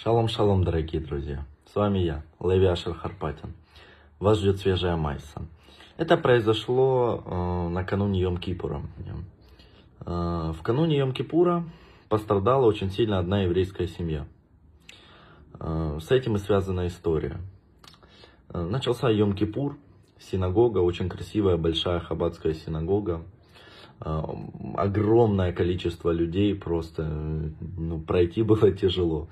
Шалом, шалом, дорогие друзья. С вами я, Леви Ашер Харпатин. Вас ждет свежая майса. Это произошло э, накануне Йом-Кипура. Э, в кануне Йом-Кипура пострадала очень сильно одна еврейская семья. Э, с этим и связана история. Э, начался Йом-Кипур, синагога, очень красивая, большая хаббатская синагога. Э, огромное количество людей, просто ну, пройти было тяжело.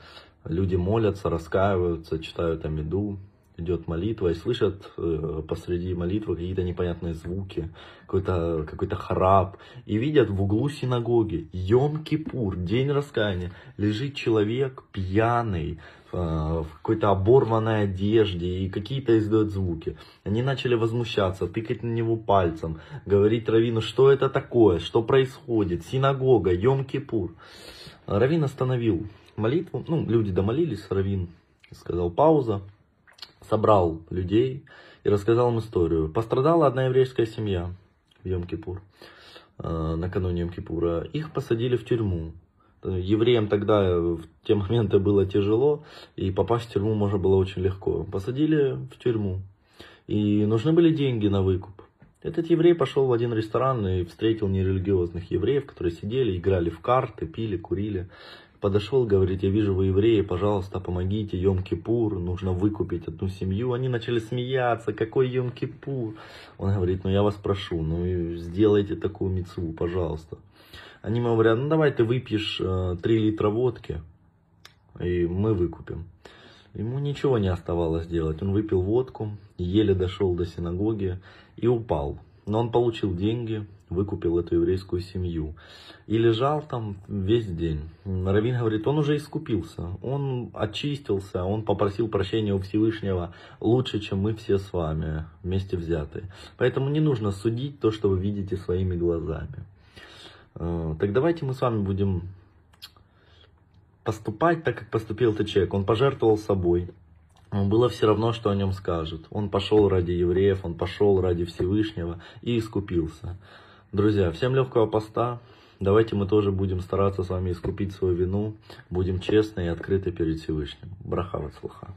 Люди молятся, раскаиваются, читают Амиду, идет молитва и слышат э, посреди молитвы какие-то непонятные звуки, какой-то какой храп. И видят в углу синагоги, Йом-Кипур, день раскаяния, лежит человек пьяный, э, в какой-то оборванной одежде и какие-то издает звуки. Они начали возмущаться, тыкать на него пальцем, говорить Равину, что это такое, что происходит, синагога, Йом-Кипур. Равин остановил молитву, ну, люди домолились, Равин сказал пауза, собрал людей и рассказал им историю. Пострадала одна еврейская семья в Йом-Кипур, э, накануне Йом-Кипура. Их посадили в тюрьму. Евреям тогда в те моменты было тяжело, и попасть в тюрьму можно было очень легко. Посадили в тюрьму. И нужны были деньги на выкуп. Этот еврей пошел в один ресторан и встретил нерелигиозных евреев, которые сидели, играли в карты, пили, курили. Подошел, говорит, я вижу, вы евреи, пожалуйста, помогите, Йом-Кипур, нужно выкупить одну семью. Они начали смеяться, какой Йом-Кипур? Он говорит, ну я вас прошу, ну сделайте такую мецву, пожалуйста. Они ему говорят, ну давай ты выпьешь э, 3 литра водки, и мы выкупим. Ему ничего не оставалось делать. Он выпил водку, еле дошел до синагоги и упал. Но он получил деньги, выкупил эту еврейскую семью. И лежал там весь день. Равин говорит, он уже искупился, он очистился, он попросил прощения у Всевышнего лучше, чем мы все с вами вместе взятые. Поэтому не нужно судить то, что вы видите своими глазами. Э, так давайте мы с вами будем поступать так, как поступил этот человек. Он пожертвовал собой, было все равно, что о нем скажут. Он пошел ради евреев, он пошел ради Всевышнего и искупился. Друзья, всем легкого поста. Давайте мы тоже будем стараться с вами искупить свою вину. Будем честны и открыты перед Всевышним. Браха слуха.